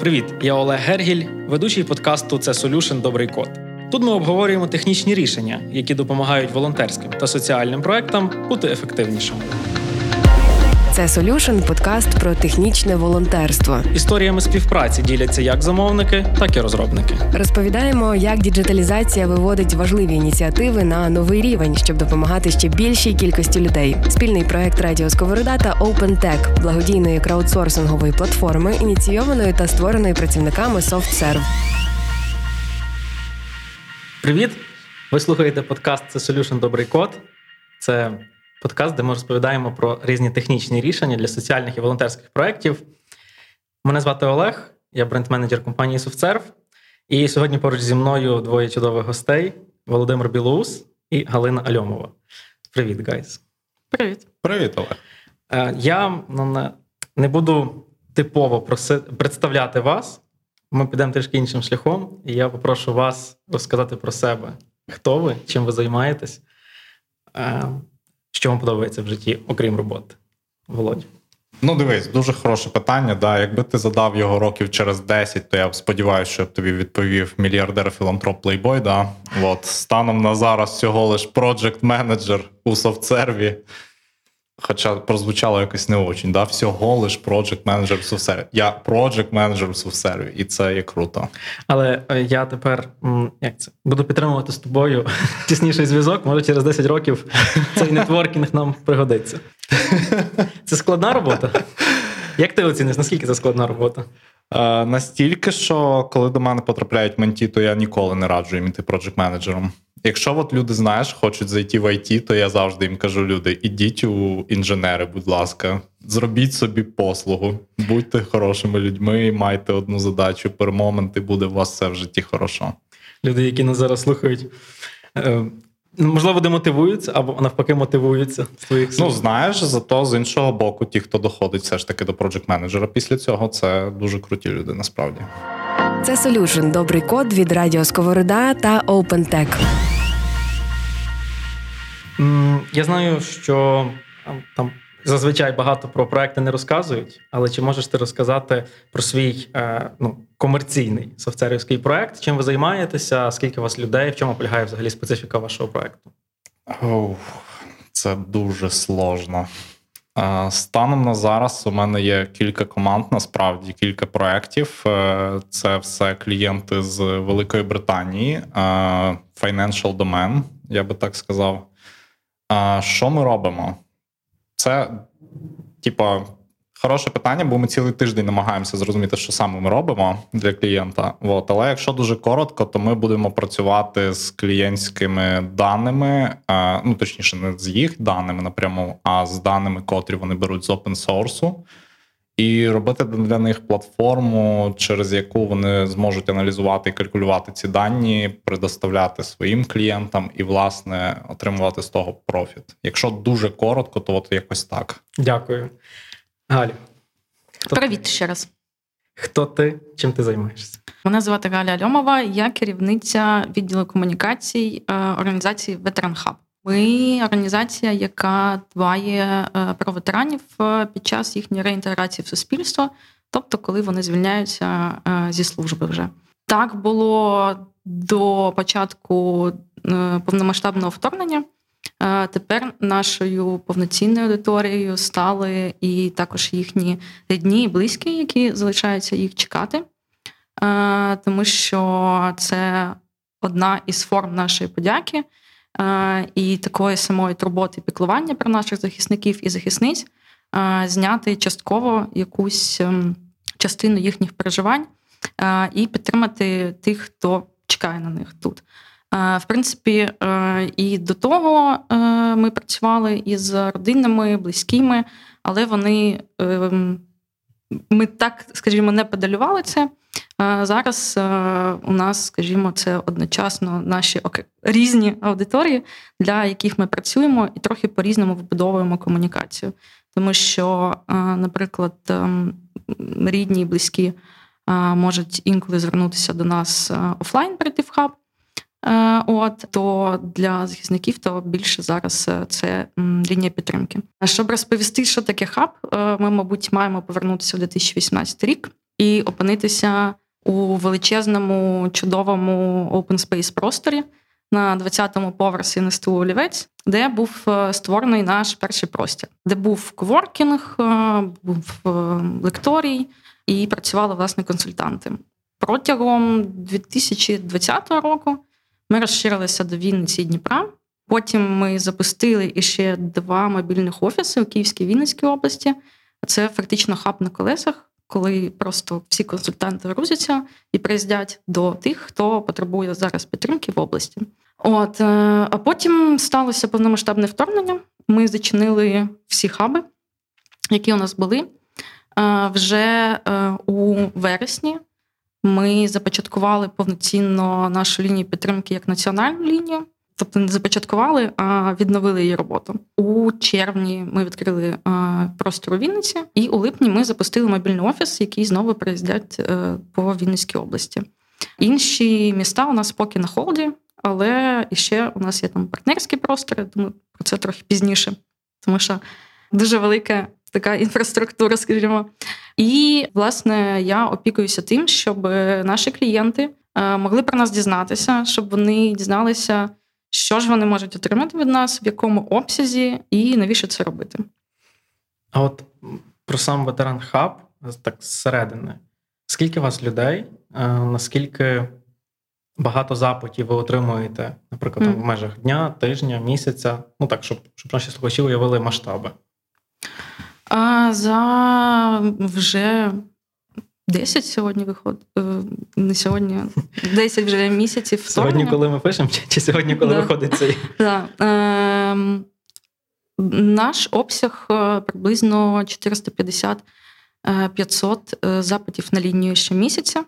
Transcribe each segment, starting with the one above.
Привіт, я Олег Гергіль, ведучий подкасту Це Solution Добрий код. Тут ми обговорюємо технічні рішення, які допомагають волонтерським та соціальним проектам бути ефективнішими. Це Solution – подкаст про технічне волонтерство. Історіями співпраці діляться як замовники, так і розробники. Розповідаємо, як діджиталізація виводить важливі ініціативи на новий рівень, щоб допомагати ще більшій кількості людей. Спільний проект Радіо Сковорода та OpenTech – благодійної краудсорсингової платформи, ініційованої та створеної працівниками SoftServe. Привіт! Ви слухаєте подкаст Це Solution Добрий код. Це подкаст, де ми розповідаємо про різні технічні рішення для соціальних і волонтерських проєктів. Мене звати Олег, я бренд-менеджер компанії SoftServe. І сьогодні поруч зі мною двоє чудових гостей: Володимир Білоус і Галина Альомова. Привіт, гайз! Привіт. Привіт, Олег. Е, Я ну, не- не буду типово проси- представляти вас. Ми підемо трішки іншим шляхом, і я попрошу вас розказати про себе. Хто ви, чим ви займаєтесь, е, що вам подобається в житті, окрім роботи. Володь. Ну, дивись, дуже хороше питання. Да. Якби ти задав його років через 10, то я сподіваюся, що я б тобі відповів мільярдер філантроп плейбой. Да. От, станом на зараз всього лиш project менеджер у софтсерві. Хоча прозвучало якось не очень, да? всього лиш project менеджер в софтсерві. Я project менеджер в софтсерві, і це є круто. Але е, я тепер як це, буду підтримувати з тобою тісніший зв'язок. Може, через 10 років цей нетворкінг нам пригодиться. Це складна робота. Як ти оціниш, наскільки це складна робота? Е, настільки, що коли до мене потрапляють менті, то я ніколи не раджу їм іти project менеджером. Якщо от люди, знаєш, хочуть зайти в IT, то я завжди їм кажу: люди, ідіть у інженери, будь ласка, зробіть собі послугу, будьте хорошими людьми, майте одну задачу per момент, і буде у вас все в житті хорошо. Люди, які нас зараз слухають, е, можливо, демотивуються або навпаки мотивуються з твоїх Ну, знаєш, зато з іншого боку, ті, хто доходить все ж таки до project менеджера після цього, це дуже круті люди насправді. Це Solution – добрий код від Радіо Сковорода та OpenTech. Я знаю, що там зазвичай багато про проекти не розказують, але чи можеш ти розказати про свій е, ну, комерційний софтсервівський проект? Чим ви займаєтеся? Скільки у вас людей? В чому полягає взагалі специфіка вашого проекту? Оу, це дуже сложно. Е, Станом на зараз у мене є кілька команд, насправді кілька проєктів. Е, Це все клієнти з Великої Британії, Financial Domain, я би так сказав. А Що ми робимо? Це, типа, хороше питання, бо ми цілий тиждень намагаємося зрозуміти, що саме ми робимо для клієнта. От. Але якщо дуже коротко, то ми будемо працювати з клієнтськими даними, ну точніше, не з їх даними напряму, а з даними, котрі вони беруть з open source, і робити для них платформу, через яку вони зможуть аналізувати і калькулювати ці дані, предоставляти своїм клієнтам і, власне, отримувати з того профіт. Якщо дуже коротко, то от якось так. Дякую. Галю. Хто Привіт ти? ще раз. Хто ти? Чим ти займаєшся? Мене звати Галя Альомова, я керівниця відділу комунікацій е, організації Ветеран Хаб. Ми організація, яка дбає е, про ветеранів е, під час їхньої реінтеграції в суспільство, тобто коли вони звільняються е, зі служби вже. Так було до початку повномасштабного вторгнення. Тепер нашою повноцінною аудиторією стали і також їхні рідні і близькі, які залишаються їх чекати. Тому що це одна із форм нашої подяки і такої самої турботи піклування про наших захисників і захисниць, зняти частково якусь ем, частину їхніх переживань і підтримати тих, хто чекає на них тут. В принципі, е, і до того е, ми працювали із родинами, близькими, але вони ем, ми так, скажімо, не педалювали це. Е, Зараз е, у нас, скажімо, це одночасно наші різні аудиторії, для яких ми працюємо і трохи по-різному вибудовуємо комунікацію. Тому що, е, наприклад, ем, рідні і близькі е, можуть інколи звернутися до нас е, офлайн прийти в хаб. Е, От то для захисників то більше зараз е, це лінія підтримки. Щоб розповісти, що таке хаб, е, ми, мабуть, маємо повернутися в 2018 рік. і опинитися у величезному, чудовому open space просторі на 20-му поверсі НСТУ Олівець, де був е, створений наш перший простір, де був коворкінг, е, був е, лекторій і працювали власне консультанти. Протягом 2020 року ми розширилися до Вінниці і Дніпра. Потім ми запустили іще два мобільних офіси у Київській Вінницькій області. Це фактично хаб на колесах, коли просто всі консультанти грузяться і приїздять до тих, хто потребує зараз підтримки в області. От, е, а потім сталося повномасштабне вторгнення. Ми зачинили всі хаби, які у нас були. Е, Вже е, у вересні ми започаткували повноцінно нашу лінію підтримки як національну лінію. Тобто не започаткували, а відновили її роботу. У червні ми відкрили простір у Вінниці, і у липні ми запустили мобільний офіс, який знову приїздять е, по Вінницькій області. Інші міста у нас поки на холді, але ще у нас є там партнерські простори. Думаю, про це трохи пізніше, тому що дуже велика така інфраструктура, скажімо. І власне я опікуюся тим, щоб наші клієнти е, могли про нас дізнатися, щоб вони дізналися, що ж вони можуть отримати від нас, в якому обсязі і навіщо це робити. А от про сам ветеран хаб, так зсередини. Скільки у вас людей? Е, Наскільки багато запитів ви отримуєте, наприклад, там, в межах дня, тижня, місяця? Ну так, щоб, щоб наші слухачі уявили масштаби. А за вже 10 сьогодні виходить. Не сьогодні, 10 вже місяців. Сьогодні, коли ми пишемо, чи, чи сьогодні, коли Да. виходить цей? Да. Ем, наш обсяг е, приблизно 450-500 е, запитів на лінію щомісяця.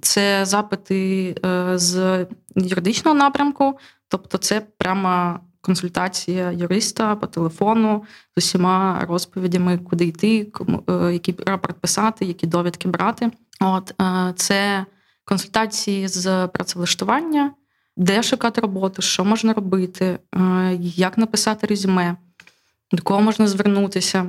Це запити е, з юридичного напрямку, тобто це прямо консультація юриста по телефону з усіма розповідями, куди йти, кому, е, який рапорт писати, які довідки брати. От е, це консультації з працевлаштування, де шукати роботу, що можна робити, е, як написати резюме, до кого можна звернутися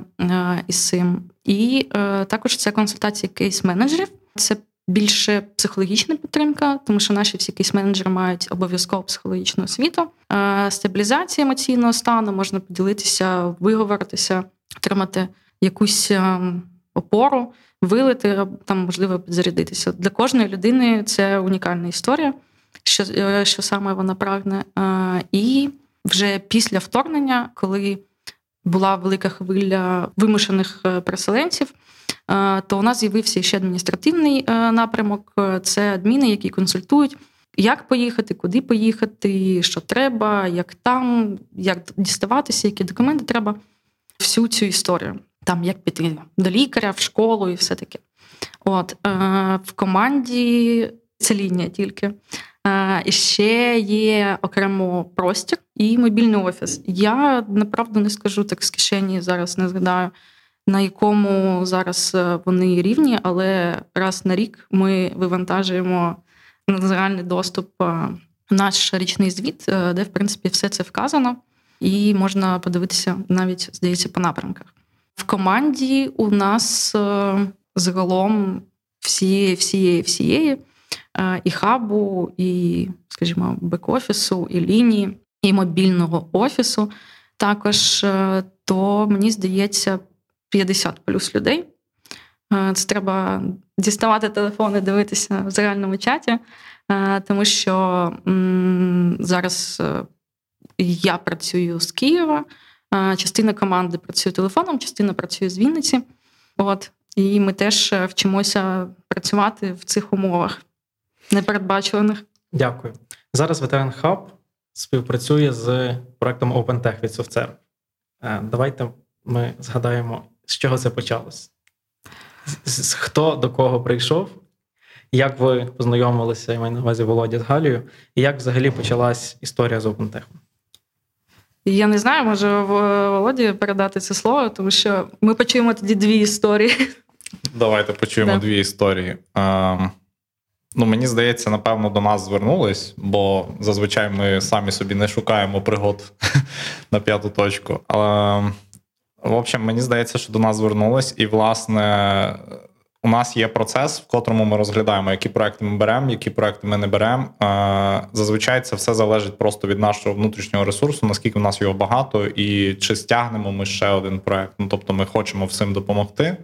із цим. І е, також це консультації кейс-менеджерів. Це більше психологічна підтримка, тому що наші всі кейс-менеджери мають обов'язково психологічну освіту. Е, Стабілізація емоційного стану можна поділитися, виговоритися, отримати якусь е, опору, вилити, там можливо підзарядитися. Для кожної людини це унікальна історія, що, е, що саме вона прагне. І вже після вторгнення, коли була велика хвиля вимушених переселенців, то у нас з'явився ще адміністративний е, напрямок. Е, Це адміни, які консультують, як поїхати, куди поїхати, що треба, як там, як діставатися, які документи треба. Всю цю історію. Там як піти до лікаря, в школу і все таке. От е, в команді це лінія тільки. Е, і ще є окремо простір і мобільний офіс. Я направду не скажу так з кишені зараз, не згадаю, на якому зараз е, вони рівні, але раз на рік ми вивантажуємо на загальний доступ е, наш річний звіт, е, де в принципі все це вказано, і можна подивитися навіть, здається, по напрямках. В команді у нас загалом всієї, всієї, всієї і хабу, і, скажімо, бек-офісу, і лінії, і мобільного офісу. Також то мені здається 50 плюс людей. Е, Це треба діставати телефон і дивитися в загальному чаті, е, тому що зараз е, я працюю з Києва. Частина команди працює телефоном, частина працює з Вінниці. От. І ми теж вчимося працювати в цих умовах непередбачуваних. Дякую. Зараз ветеран хаб співпрацює з проектом OpenTech від SoftServe. Давайте ми згадаємо, з чого це почалось. З- Хто до кого прийшов, як ви познайомилися, я маю на увазі Володя з Галією, і як взагалі почалась історія з OpenTech? Я не знаю, може Володі передати це слово, тому що ми почуємо тоді дві історії. Давайте почуємо Да. дві історії. Ем, ну, мені здається, напевно, до нас звернулись, бо зазвичай ми самі собі не шукаємо пригод на п'яту точку. Але, в общем, мені здається, що до нас звернулись, і, власне, у нас є процес, в котрому ми розглядаємо, які проекти ми беремо, які проекти ми не беремо. Е, Зазвичай це все залежить просто від нашого внутрішнього ресурсу, наскільки в нас його багато, і чи стягнемо ми ще один проект. Ну тобто, ми хочемо всім допомогти,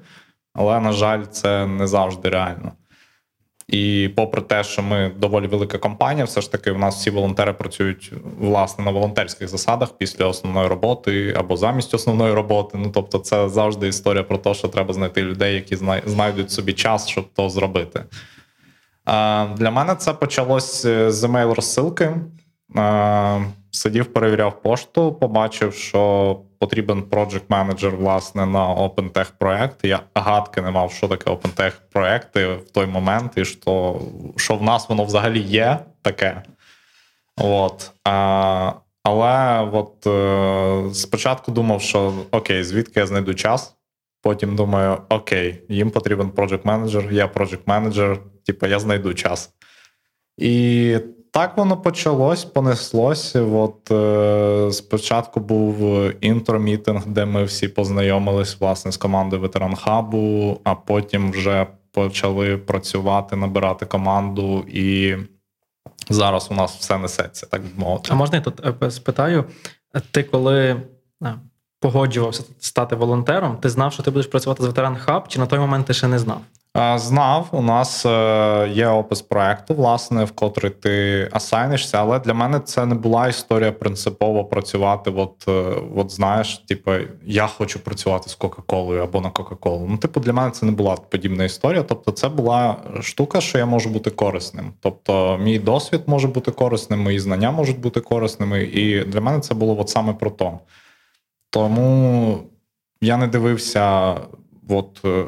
але на жаль, це не завжди реально. І попри те, що ми доволі велика компанія, все ж таки, у нас всі волонтери працюють власне на волонтерських засадах після основної роботи або замість основної роботи. Ну тобто, це завжди історія про те, що треба знайти людей, які знайдуть собі час, щоб то зробити. Для мене це почалось з емейл розсилки. Сидів, перевіряв пошту, побачив, що потрібен project менеджер власне на OpenTech проект. Я гадки не мав, що таке OpenTech проекти в той момент, і що, що в нас воно взагалі є таке. От. А, але от е, спочатку думав, що окей, звідки я знайду час. Потім думаю, окей, їм потрібен project менеджер, я project менеджер, типу, я знайду час. І так воно почалось, понеслось. От е, спочатку був інтро-мітинг, де ми всі познайомились власне з командою ветеран хабу, а потім вже почали працювати, набирати команду, і зараз у нас все несеться, так би мовити. А можна я тут е, спитаю? Ти коли погоджувався стати волонтером, ти знав, що ти будеш працювати з ветеран хаб, чи на той момент ти ще не знав? Знав, у нас е, є опис проекту, власне, в котрий ти асайнишся, але для мене це не була історія принципово працювати. От, е, от знаєш, типу, я хочу працювати з Кока-Колою або на Кока-Колу. Ну, типу, для мене це не була подібна історія. Тобто, це була штука, що я можу бути корисним. Тобто, мій досвід може бути корисним, мої знання можуть бути корисними. І для мене це було от саме про то. Тому я не дивився, от. е,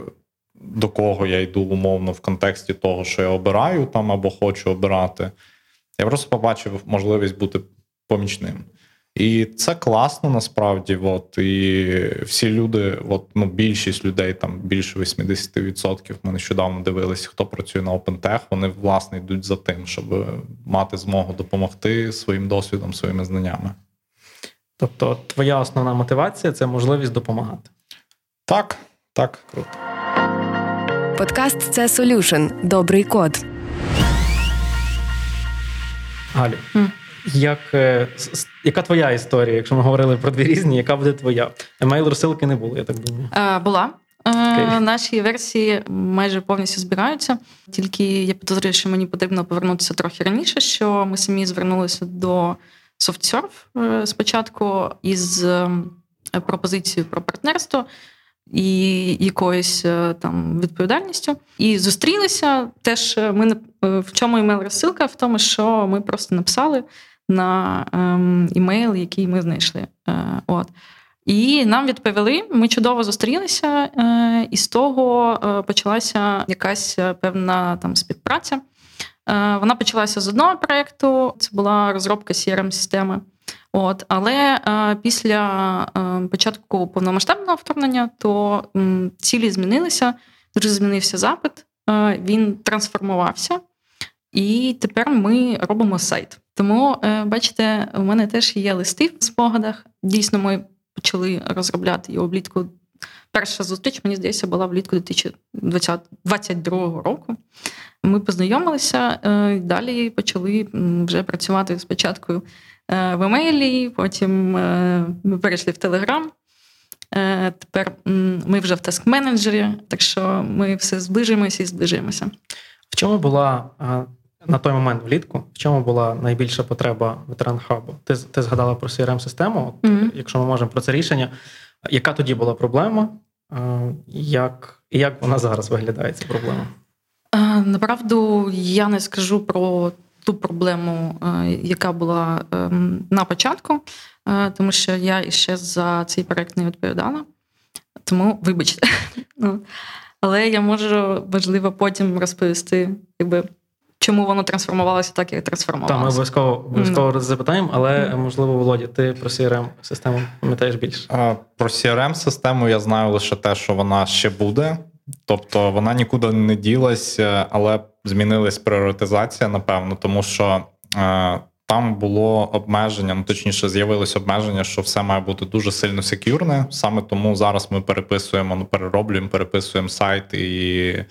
до кого я йду умовно в контексті того, що я обираю там або хочу обирати. Я просто побачив можливість бути помічним. І це класно насправді. От, І всі люди, от, ну, більшість людей, там більше 80%, ми нещодавно дивилися, хто працює на OpenTech, вони власне йдуть за тим, щоб мати змогу допомогти своїм досвідом, своїми знаннями. Тобто, твоя основна мотивація це можливість допомагати. Так, так, круто. Подкаст це Solution – добрий код. Галю, Мгм. як, е, яка твоя історія? Якщо ми говорили про дві різні, яка буде твоя? Емейл розсилки не було, я так думаю. Е, Була. Е, Окей. Наші версії майже повністю збираються. Тільки я підозрюю, що мені потрібно повернутися трохи раніше, що ми самі звернулися до Е, спочатку із е, пропозицією про партнерство і якоюсь е, там відповідальністю. І зустрілися. Теж е, ми е, в чому імейл розсилка? В тому, що ми просто написали на ем, імейл, який ми знайшли. От. І нам відповіли, ми чудово зустрілися, і з того почалася якась певна там співпраця. Е, Вона почалася з одного проєкту, це була розробка crm-системи. От, але е, після е, початку повномасштабного вторгнення то цілі змінилися, дуже змінився запит, він трансформувався, і тепер ми робимо сайт. Тому, бачите, у мене теж є листи в спогадах. Дійсно, ми почали розробляти його влітку. Перша зустріч, мені здається, була влітку 2022 року. Ми познайомилися е, далі почали вже працювати спочатку е, в емейлі, потім е, ми перейшли в Телеграм. Тепер ми вже в таск-менеджері, так що ми все зближуємося і зближуємося. В чому була на той момент влітку? В чому була найбільша потреба ветеран хабу? Ти, ти згадала про crm систему Мгм. якщо ми можемо про це рішення, яка тоді була проблема? Як, як вона зараз виглядає, ця проблема? Е, Направду я не скажу про ту проблему, е, яка була на початку, е, тому що я іще за цей проект не відповідала. Тому вибачте. Ну, Але я можу, можливо, потім розповісти, якби, чому воно трансформувалося так, як Та ми трансформувалося. обов'язково обов'язково запитаємо, але можливо, Володя, ти про crm систему пам'ятаєш більше. Про crm систему я знаю лише те, що вона ще буде. Тобто вона нікуди не ділась, е, але змінилась пріоритизація, напевно, тому що е, там було обмеження, ну точніше, з'явилось обмеження, що все має бути дуже сильно секюрне. Саме тому зараз ми переписуємо, ну перероблюємо, переписуємо сайт і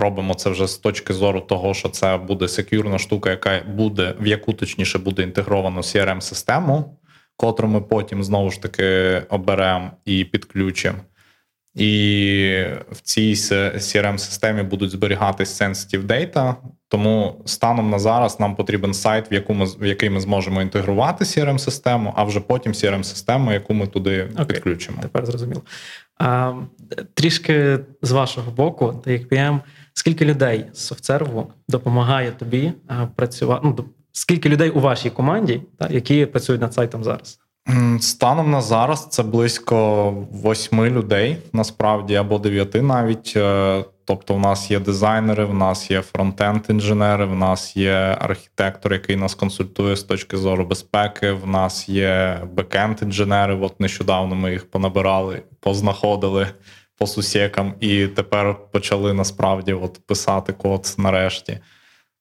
робимо це вже з точки зору того, що це буде секюрна штука, яка буде, в яку точніше буде інтегровано crm систему котру ми потім знову ж таки оберемо і підключимо. І в цій crm системі будуть зберігатись sensitive data, тому станом на зараз нам потрібен сайт, в яку ми в який ми зможемо інтегрувати crm систему а вже потім crm систему яку ми туди Окей, підключимо. Тепер зрозуміло. А, Трішки з вашого боку, як PM, скільки людей з софтсерву допомагає тобі працювати? Ну, скільки людей у вашій команді, та, які працюють над сайтом зараз? Станом на зараз це близько восьми людей, насправді, або дев'яти навіть. Е, тобто, в нас є дизайнери, в нас є фронтенд-інженери, в нас є архітектор, який нас консультує з точки зору безпеки. В нас є бекенд-інженери. От нещодавно ми їх понабирали, познаходили по сусікам, і тепер почали насправді от писати код нарешті.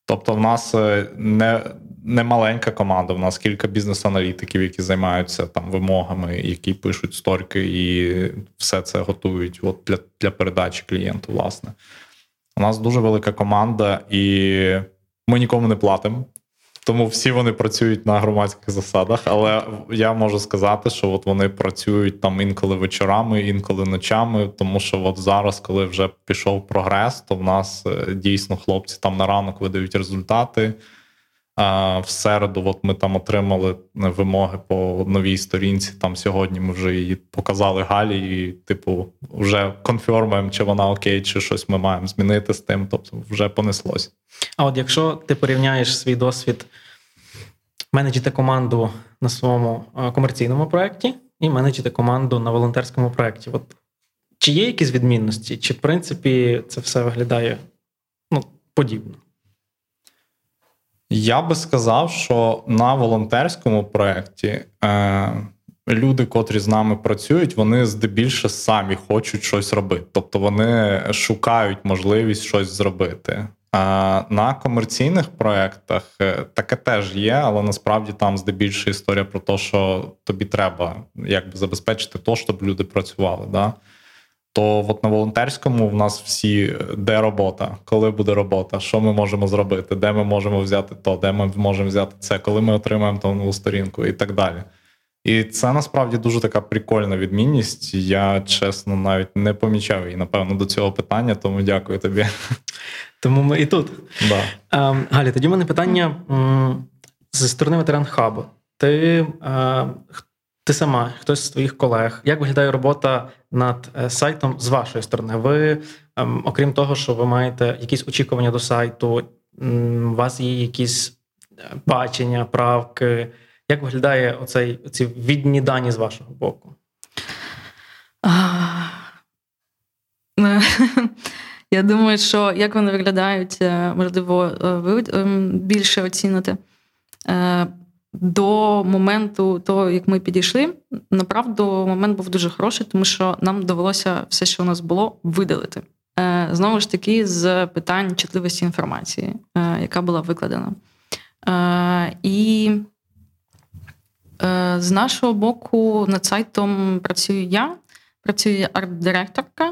Тобто, в нас е, не не маленька команда. В нас кілька бізнес-аналітиків, які займаються там вимогами, які пишуть сторки і все це готують от для, для передачі клієнту. Власне, у нас дуже велика команда, і ми нікому не платимо. Тому всі вони працюють на громадських засадах, але я можу сказати, що от вони працюють там інколи вечорами, інколи ночами. Тому що от зараз, коли вже пішов прогрес, то в нас е, дійсно хлопці там на ранок видають результати. А в середу, от ми там отримали вимоги по новій сторінці. Там сьогодні ми вже її показали Галі, і, типу, вже конфірмуємо, чи вона окей, чи щось ми маємо змінити з тим. Тобто, вже понеслось. А от якщо ти порівняєш свій досвід менеджити команду на своєму комерційному проєкті і менеджити команду на волонтерському проєкті, от чи є якісь відмінності, чи в принципі це все виглядає ну, подібно? Я би сказав, що на волонтерському проєкті е, люди, котрі з нами працюють, вони здебільше самі хочуть щось робити. Тобто вони шукають можливість щось зробити. А на комерційних проєктах е, таке теж є, але насправді там здебільше історія про те, що тобі треба якби забезпечити то, щоб люди працювали. Да? То от на волонтерському в нас всі де робота, коли буде робота, що ми можемо зробити, де ми можемо взяти то, де ми можемо взяти це, коли ми отримаємо ту нову сторінку і так далі. І це насправді дуже така прикольна відмінність. Я чесно навіть не помічав її, напевно, до цього питання, тому дякую тобі. Тому ми і тут. Да. А, Галя, тоді в мене питання зі сторони ветеран хабу. Ти а, ти сама, хтось з твоїх колег, як виглядає робота над е, сайтом з вашої сторони? Ви, ем, окрім того, що ви маєте якісь очікування до сайту, у вас є якісь е, бачення, правки. Як виглядає оцей, ці відні дані з вашого боку? Я думаю, що як вони виглядають, е, можливо, ви ем, більше оціните до моменту того, як ми підійшли, направду момент був дуже хороший, тому що нам довелося все, що у нас було, видалити. Е, знову ж таки, з питань чутливості інформації, е, яка була викладена. Е, і з нашого боку над сайтом працюю я, працює арт-директорка.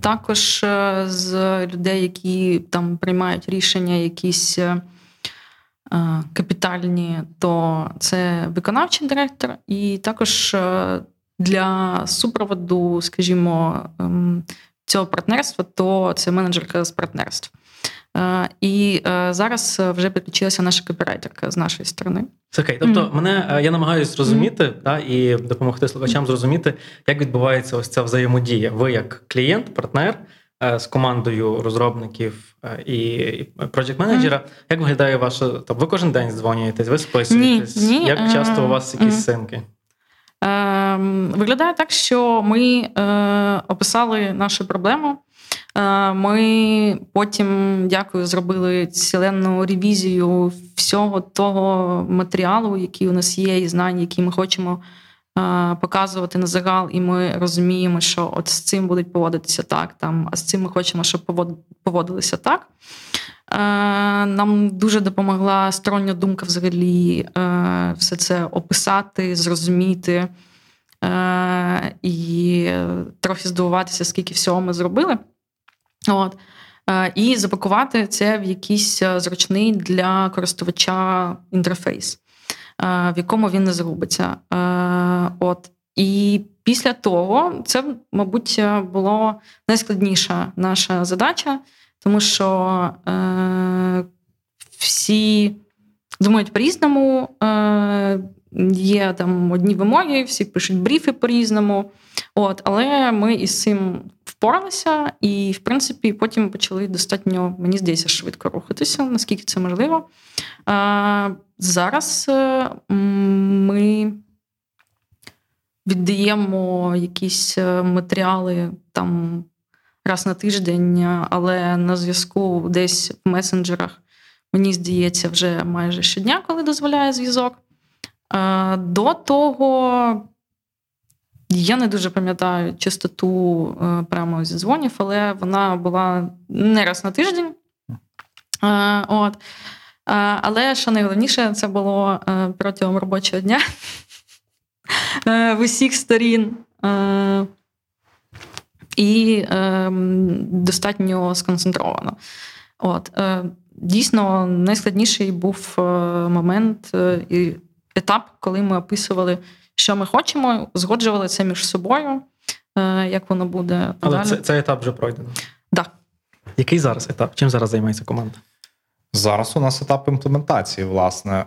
Також з людей, які там приймають рішення, якісь капітальні, то це виконавчий директор, і також е, для супроводу, скажімо, ем, цього партнерства, то це менеджерка з партнерств. Е, і зараз вже підключилася наша копірайтерка з нашої сторони. Це окей. Тобто, mm. мене я намагаюся зрозуміти mm. та, і допомогти слухачам зрозуміти, як відбувається ось ця взаємодія. Ви як клієнт, партнер. Е, з командою розробників е, і проджект менеджера. Mm. Як виглядає ваша там? Ви кожен день дзвонюєтесь, ви списуєтесь? Ні, ні. Як часто у вас якісь mm. синки? Е, Виглядає так, що ми е, описали нашу проблему. Е, ми потім, дякую, зробили ціленну ревізію всього того матеріалу, який у нас є, і знань, які ми хочемо показувати на загал, і ми розуміємо, що от з цим будуть поводитися так, там, а з цим ми хочемо, щоб поводилися так. Нам дуже допомогла стороння думка взагалі все це описати, зрозуміти і трохи здивуватися, скільки всього ми зробили. От. І запакувати це в якийсь зручний для користувача інтерфейс, в якому він не зрубиться. От. І після того це, мабуть, була найскладніша наша задача, тому що е, всі думають по-різному, е, є там одні вимоги, всі пишуть бріфи по-різному. От, Але ми із цим впоралися, і, в принципі, потім почали достатньо, мені здається, швидко рухатися, наскільки це можливо. Зараз е, ми віддаємо якісь е, матеріали там раз на тиждень, але на зв'язку десь в месенджерах, мені здається, вже майже щодня, коли дозволяє зв'язок. До того я не дуже пам'ятаю частоту е, прямо зі дзвонів, але вона була не раз на тиждень. От. Але що найголовніше, це було е, протягом робочого дня. Е, в усіх сторін. Е, і достатньо сконцентровано. От, е, Дійсно, найскладніший був момент і етап, коли ми описували, що ми хочемо, згоджували це між собою, як воно буде. Але це, цей етап вже пройдено. Так. Да. Який зараз етап? Чим зараз займається команда? Зараз у нас етап імплементації, власне.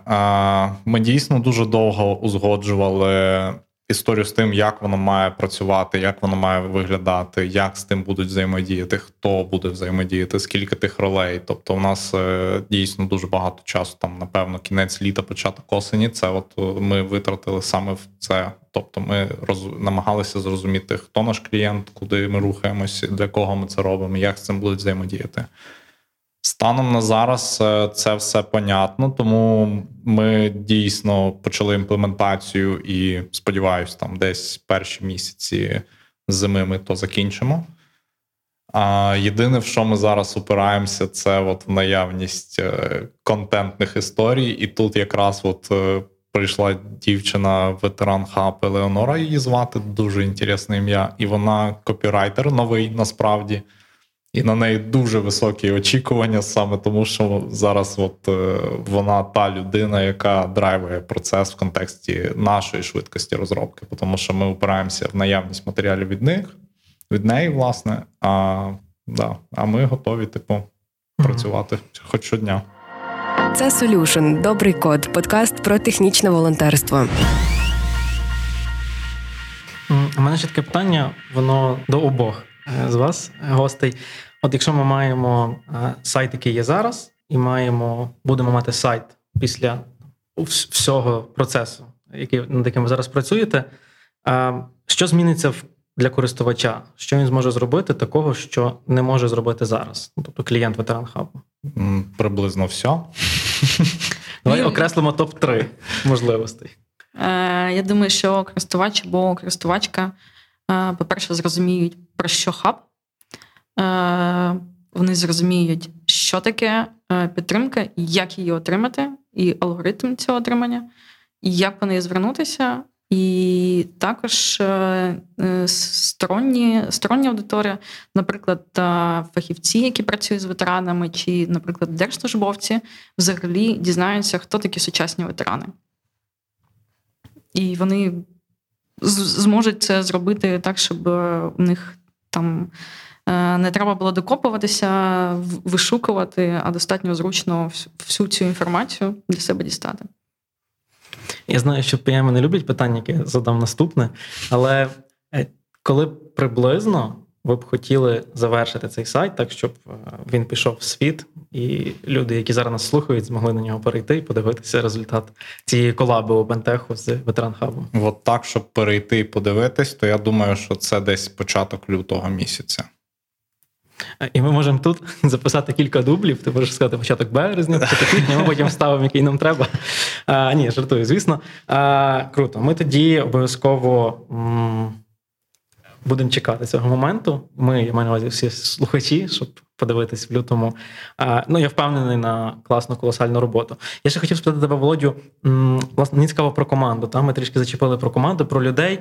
Ми дійсно дуже довго узгоджували історію з тим, як воно має працювати, як воно має виглядати, як з тим будуть взаємодіяти, хто буде взаємодіяти, скільки тих ролей. Тобто, у нас е, дійсно дуже багато часу, там, напевно, кінець літа, початок осені. Це от е, ми витратили саме в це. Тобто, ми роз... намагалися зрозуміти, хто наш клієнт, куди ми рухаємося, для кого ми це робимо, як з цим будуть взаємодіяти. Станом на зараз е, це все понятно, тому ми дійсно почали імплементацію і сподіваюся, там десь перші місяці зими ми то закінчимо. А єдине, в що ми зараз опираємося, це от в наявність е, контентних історій. І тут якраз от е, прийшла дівчина, ветеран хаб Елеонора, її звати дуже інтересне ім'я, і вона копірайтер новий насправді і на неї дуже високі очікування, саме тому, що зараз от е, вона та людина, яка драйвує процес в контексті нашої швидкості розробки, тому що ми опираємося в наявність матеріалів від них, від неї, власне. А да, а ми готові, типу, mm-hmm. працювати хоч щодня. Це Solution. Добрий код, подкаст про технічне волонтерство. У мене ще таке питання, воно до обох з вас, гостей. От якщо ми маємо е, сайт, який є зараз, і маємо, будемо мати сайт після всього процесу, який, над яким ви зараз працюєте, е, що зміниться для користувача? Що він зможе зробити такого, що не може зробити зараз? Ну, тобто клієнт ветеран хабу? Приблизно все. Давай окреслимо топ-3 можливостей. Е, я думаю, що користувач або користувачка, по-перше, зрозуміють, про що хаб. Е, вони зрозуміють, що таке е, підтримка, як її отримати, і алгоритм цього отримання, і як по неї звернутися. І також е, сторонні стороння аудиторія, наприклад, фахівці, які працюють з ветеранами, чи, наприклад, держслужбовці, взагалі дізнаються, хто такі сучасні ветерани. І вони зможуть це зробити так, щоб у них там Е, не треба було докопуватися, вишукувати, а достатньо зручно всю цю інформацію для себе дістати. Я знаю, що PM не люблять питання, яке я задам наступне, але е, коли приблизно ви б хотіли завершити цей сайт так, щоб е, він пішов в світ, і люди, які зараз нас слухають, змогли на нього перейти і подивитися результат цієї колаби Обентеху з ветеран хабом? От так, щоб перейти і подивитись, то я думаю, що це десь початок лютого місяця. І ми можемо тут записати кілька дублів. Ти можеш сказати початок березня, початок квітня, ми потім вставимо, який нам треба. А, Ні, жартую, звісно. А, Круто. Ми тоді обов'язково м- будемо чекати цього моменту. Ми, я маю на увазі всі слухачі, щоб подивитись в лютому. А, Ну, я впевнений на класну колосальну роботу. Я ще хотів спитати тебе, Володю. Власне, мені цікаво про команду. Там ми трішки зачепили про команду, про людей.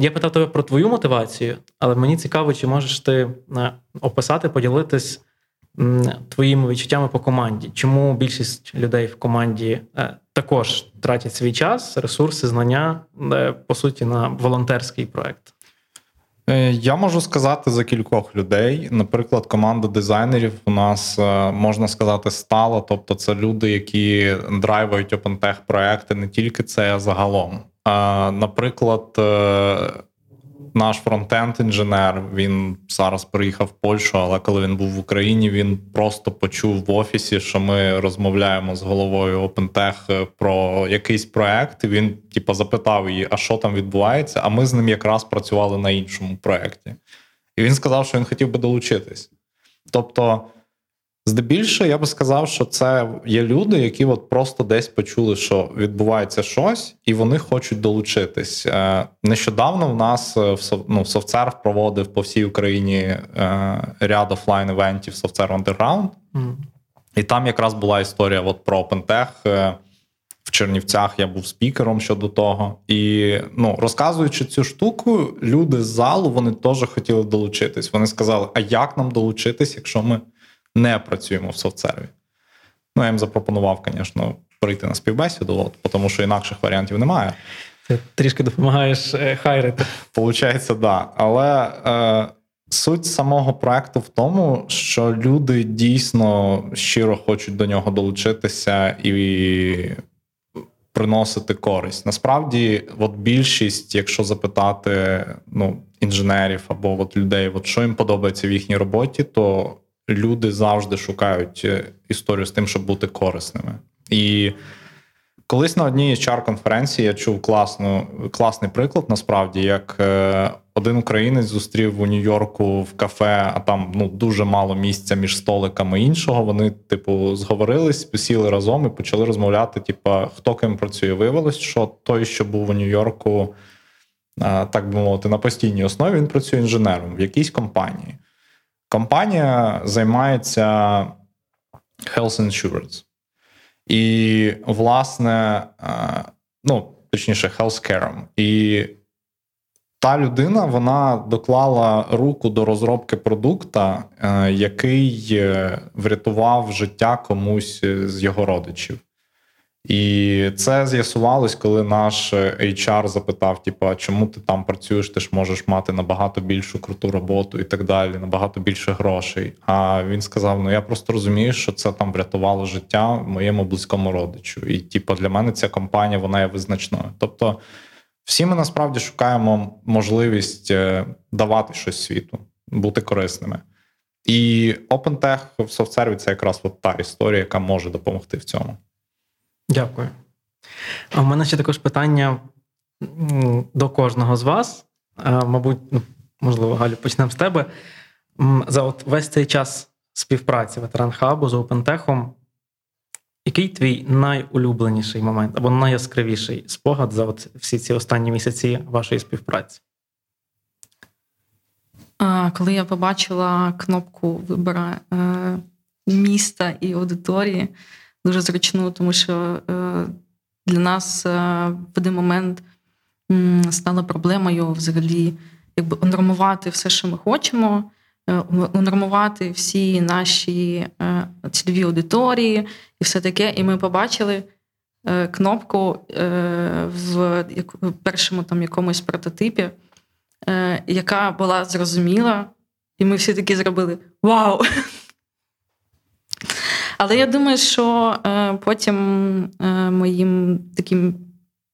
Я питав тебе про твою мотивацію, але мені цікаво, чи можеш ти е, описати, поділитись твоїми відчуттями по команді. Чому більшість людей в команді е, також тратять свій час, ресурси, знання е, по суті на волонтерський проект? Е, я можу сказати за кількох людей. Наприклад, команда дизайнерів у нас можна сказати стала. Тобто, це люди, які драйвують OpenTech проекти, не тільки це а загалом. Наприклад, наш фронтенд-інженер він зараз приїхав в Польщу, але коли він був в Україні, він просто почув в офісі, що ми розмовляємо з головою OpenTech е, про якийсь проект. і Він, типу, запитав її, а що там відбувається. А ми з ним якраз працювали на іншому проєкті. І він сказав, що він хотів би долучитись. Тобто. Здебільше, я би сказав, що це є люди, які от просто десь почули, що відбувається щось, і вони хочуть долучитись. Е, нещодавно в нас е, ну, SoftServe проводив по всій Україні е, ряд офлайн івентів SoftServe Underground. Mm. І там якраз була історія от про OpenTech. В Чернівцях я був спікером щодо того. І ну, розказуючи цю штуку, люди з залу вони теж хотіли долучитись. Вони сказали: а як нам долучитись, якщо ми не працюємо в софтсерві. Ну, я їм запропонував, звісно, прийти на співбесіду, от, тому що інакших варіантів немає. Ти трішки допомагаєш е, хайрити. Получається, так. Да. Але е, суть самого проекту в тому, що люди дійсно щиро хочуть до нього долучитися і приносити користь. Насправді, от більшість, якщо запитати ну, інженерів або от людей, от що їм подобається в їхній роботі, то люди завжди шукають е, історію з тим, щоб бути корисними. І колись на одній hr конференції я чув класну, класний приклад, насправді, як е, один українець зустрів у Нью-Йорку в кафе, а там ну дуже мало місця між столиками іншого. Вони, типу, зговорились, посіли разом і почали розмовляти. Типу, хто ким працює. Виявилось, що той, що був у Нью-Йорку, так би мовити, на постійній основі він працює інженером в якійсь компанії. Компанія займається health insurance. І, власне, е, ну, точніше, healthcare. І та людина вона доклала руку до розробки продукта, е, який е, врятував життя комусь з його родичів. І це з'ясувалось, коли наш HR запитав: типу, чому ти там працюєш? Ти ж можеш мати набагато більшу круту роботу і так далі, набагато більше грошей. А він сказав: Ну я просто розумію, що це там врятувало життя моєму близькому родичу. І, типу, для мене ця компанія вона є визначною. Тобто, всі ми насправді шукаємо можливість е, давати щось світу, бути корисними. І OpenTech в софтсерві це якраз от та історія, яка може допомогти в цьому. Дякую. А в мене ще також питання до кожного з вас. Мабуть, ну, можливо, Галю, почнемо з тебе. За от весь цей час співпраці ветеран хабу з OpenTech, який твій найулюбленіший момент або найяскравіший спогад за от всі ці останні місяці вашої співпраці? Коли я побачила кнопку вибора е, міста і аудиторії, дуже зручну, тому що е, для нас е, в один момент стало проблемою взагалі якби унормувати все, що ми хочемо, е, унормувати всі наші цільові аудиторії і все таке. І ми побачили кнопку в першому там якомусь прототипі, яка була зрозуміла, і ми всі такі зробили Вау! Але я думаю, що е, потім е, моїм таким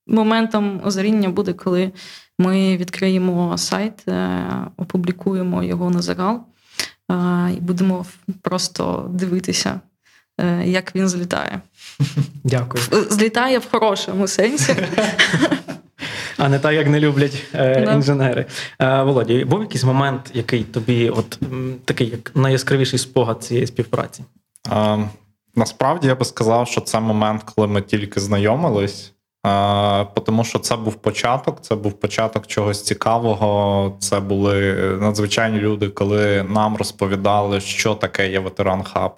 моментом озаріння буде, коли ми відкриємо сайт, е, опублікуємо його на загал і будемо просто дивитися, як він злітає. Дякую. Злітає в хорошому сенсі. А не так, як не люблять е, інженери. Е, Володі, був якийсь момент, який тобі, от такий як найяскравіший спогад цієї співпраці? Насправді я би сказав, що це момент, коли ми тільки знайомились. Тому що це був початок, це був початок чогось цікавого. Це були надзвичайні люди, коли нам розповідали, що таке є ветеран хаб.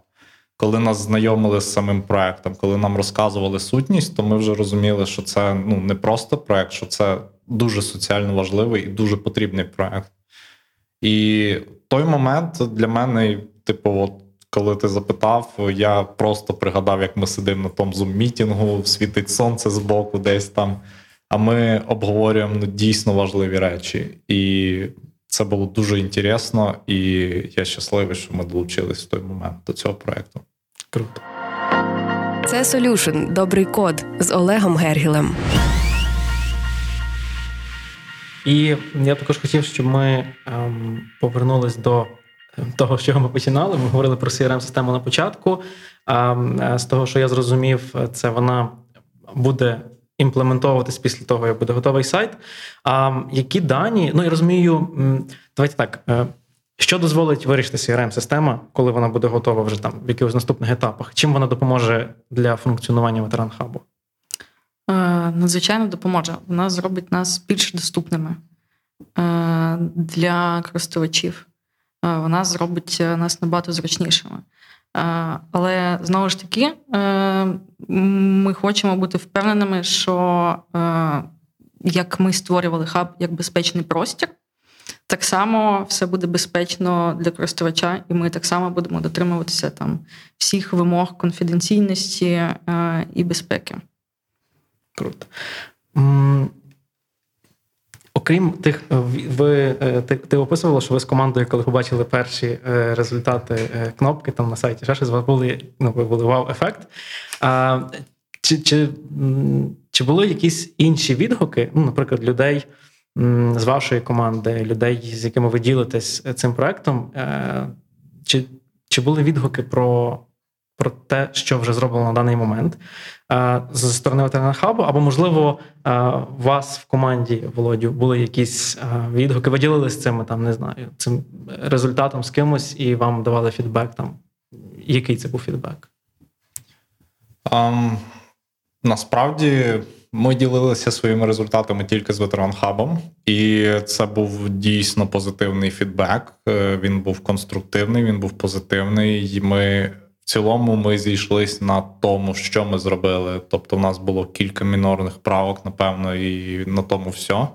Коли нас знайомили з самим проектом, коли нам розказували сутність, то ми вже розуміли, що це ну не просто проект, що це дуже соціально важливий і дуже потрібний проект. І той момент для мене, типу, от коли ти запитав, я просто пригадав, як ми сидимо на тому зум-мітінгу, світить сонце збоку, десь там. А ми обговорюємо ну, дійсно важливі речі. І це було дуже інтересно, і я щасливий, що ми долучились в той момент до цього проекту. Круто. Це Solution – добрий код з Олегом Гергілем. І я також хотів, щоб ми ем, повернулись до того, з чого ми починали. Ми говорили про crm систему на початку. А з того, що я зрозумів, це вона буде імплементовуватись після того, як буде готовий сайт. А які дані, ну я розумію, давайте так. Е, що дозволить вирішити crm система коли вона буде готова вже там в якихось наступних етапах? Чим вона допоможе для функціонування ветеран хабу? Е, надзвичайно допоможе. Вона зробить нас більш доступними е, для користувачів. Е, вона зробить нас набагато зручнішими. Але знову ж таки, ми хочемо бути впевненими, що як ми створювали хаб як безпечний простір, так само все буде безпечно для користувача, і ми так само будемо дотримуватися там всіх вимог конфіденційності і безпеки. Круто. Окрім тих, е, ви е, ти, ти описувала, що ви з командою, коли побачили перші е, результати кнопки там на сайті, ще щось вас були ну, ви були вау-ефект. А, Чи чи, чи були якісь інші відгуки, ну, наприклад, людей з вашої команди, людей, з якими ви ділитесь цим проектом? Чи, Чи були відгуки про про те, що вже зроблено на даний момент зі сторони ветерана хабу, або, можливо, у вас в команді Володю були якісь відгуки, ви ділилися цими там, не знаю, цим результатом з кимось, і вам давали фідбек там. Який це був фідбек? Um, насправді ми ділилися своїми результатами тільки з ветеран хабом, і це був дійсно позитивний фідбек. Е, він був конструктивний, він був позитивний. і Ми цілому ми зійшлися на тому, що ми зробили. Тобто, в нас було кілька мінорних правок, напевно, і на тому все.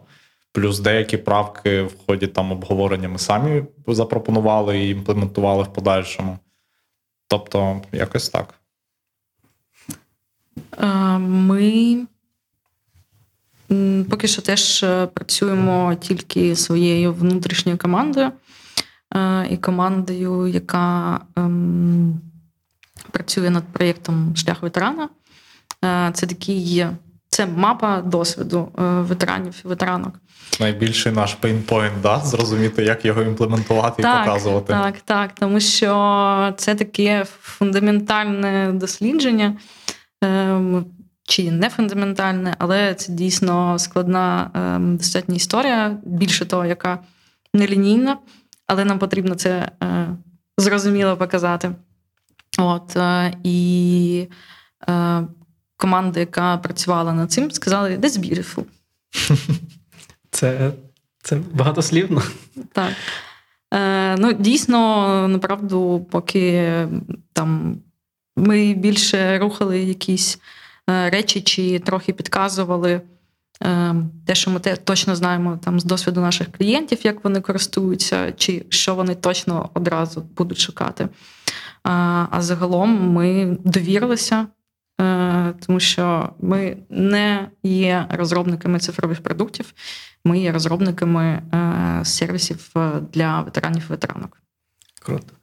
Плюс деякі правки в ході там обговорення ми самі запропонували і імплементували в подальшому. Тобто, якось так. Ми поки що теж е, працюємо тільки своєю внутрішньою командою е, і командою, яка ем, працює над проєктом Шлях ветерана. Е, це такий це мапа досвіду е, ветеранів і ветеранок. Найбільший наш pain point, да? зрозуміти, як його імплементувати так, і показувати. Так, так, тому що це таке фундаментальне дослідження, ем, чи не фундаментальне, але це дійсно складна ем, достатня історія, більше того, яка нелінійна, але нам потрібно це е, зрозуміло показати. От, е, І е, команда, яка працювала над цим, сказали, that's beautiful. Це це багатослівно. Так. Е, Ну, Дійсно, направду, поки там ми більше рухали якісь е, речі чи трохи підказували. Е, те, що ми те точно знаємо там з досвіду наших клієнтів, як вони користуються, чи що вони точно одразу будуть шукати. А загалом ми довірилися, е, тому що ми не є розробниками цифрових продуктів, ми є розробниками е, сервісів е, для ветеранів і ветеранок. Круто.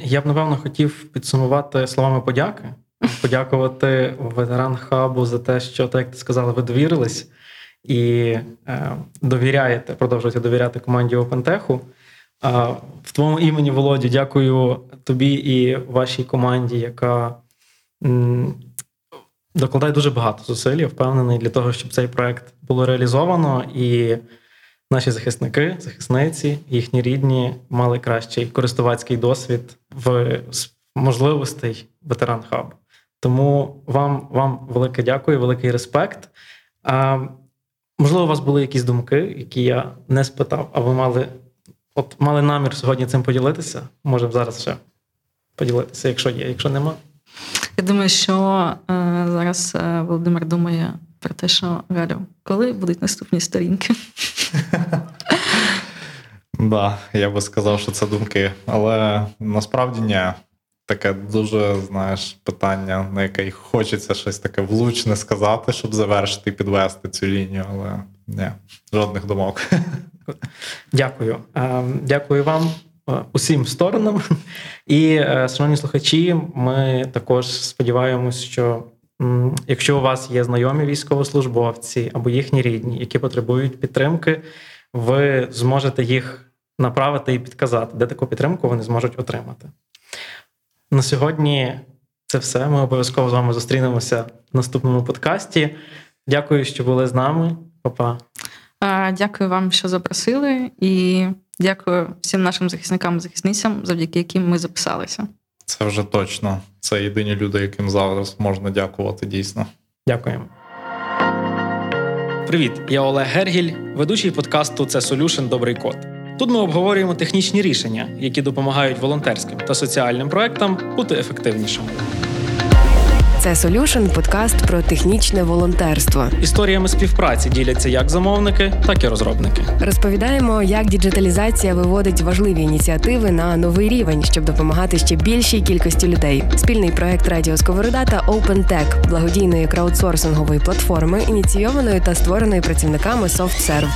Я б напевно хотів підсумувати словами подяки, подякувати ветеран хабу за те, що так як ти сказала, ви довірились і довіряєте, продовжуєте довіряти команді OpenTech. В твоєму імені, Володю, дякую тобі і вашій команді, яка докладає дуже багато зусиль, я впевнений, для того, щоб цей проект було реалізовано, і наші захисники, захисниці, їхні рідні мали кращий користувацький досвід в можливостей ветеран хаб. Тому вам, вам велике дякую, великий респект. Можливо, у вас були якісь думки, які я не спитав, а ви мали, от, мали намір сьогодні цим поділитися. Можемо зараз ще поділитися, якщо є, якщо нема. Я думаю, що е, зараз е, Володимир думає про те, що Галю, коли будуть наступні сторінки? Да, я би сказав, що це думки. Але насправді ні. Таке дуже, знаєш, питання, на яке хочеться щось таке влучне сказати, щоб завершити і підвести цю лінію, але ні, жодних думок. Дякую. Е, Дякую вам е, усім сторонам. І, е, шановні слухачі, ми також сподіваємось, що якщо у вас є знайомі військовослужбовці або їхні рідні, які потребують підтримки, ви зможете їх направити і підказати, де таку підтримку вони зможуть отримати. На сьогодні це все. Ми обов'язково з вами зустрінемося в наступному подкасті. Дякую, що були з нами. Па-па. Дякую вам, що запросили, і дякую всім нашим захисникам і захисницям, завдяки яким ми записалися. Це вже точно. Це єдині люди, яким зараз можна дякувати дійсно. Дякуємо. Привіт, я Олег Гергіль, ведучий подкасту Це Solution Добрий код. Тут ми обговорюємо технічні рішення, які допомагають волонтерським та соціальним проектам бути ефективнішими. Це Solution – подкаст про технічне волонтерство. Історіями співпраці діляться як замовники, так і розробники. Розповідаємо, як діджиталізація виводить важливі ініціативи на новий рівень, щоб допомагати ще більшій кількості людей. Спільний проект Радіо Сковорода та OpenTech – благодійної краудсорсингової платформи, ініційованої та створеної працівниками SoftServe.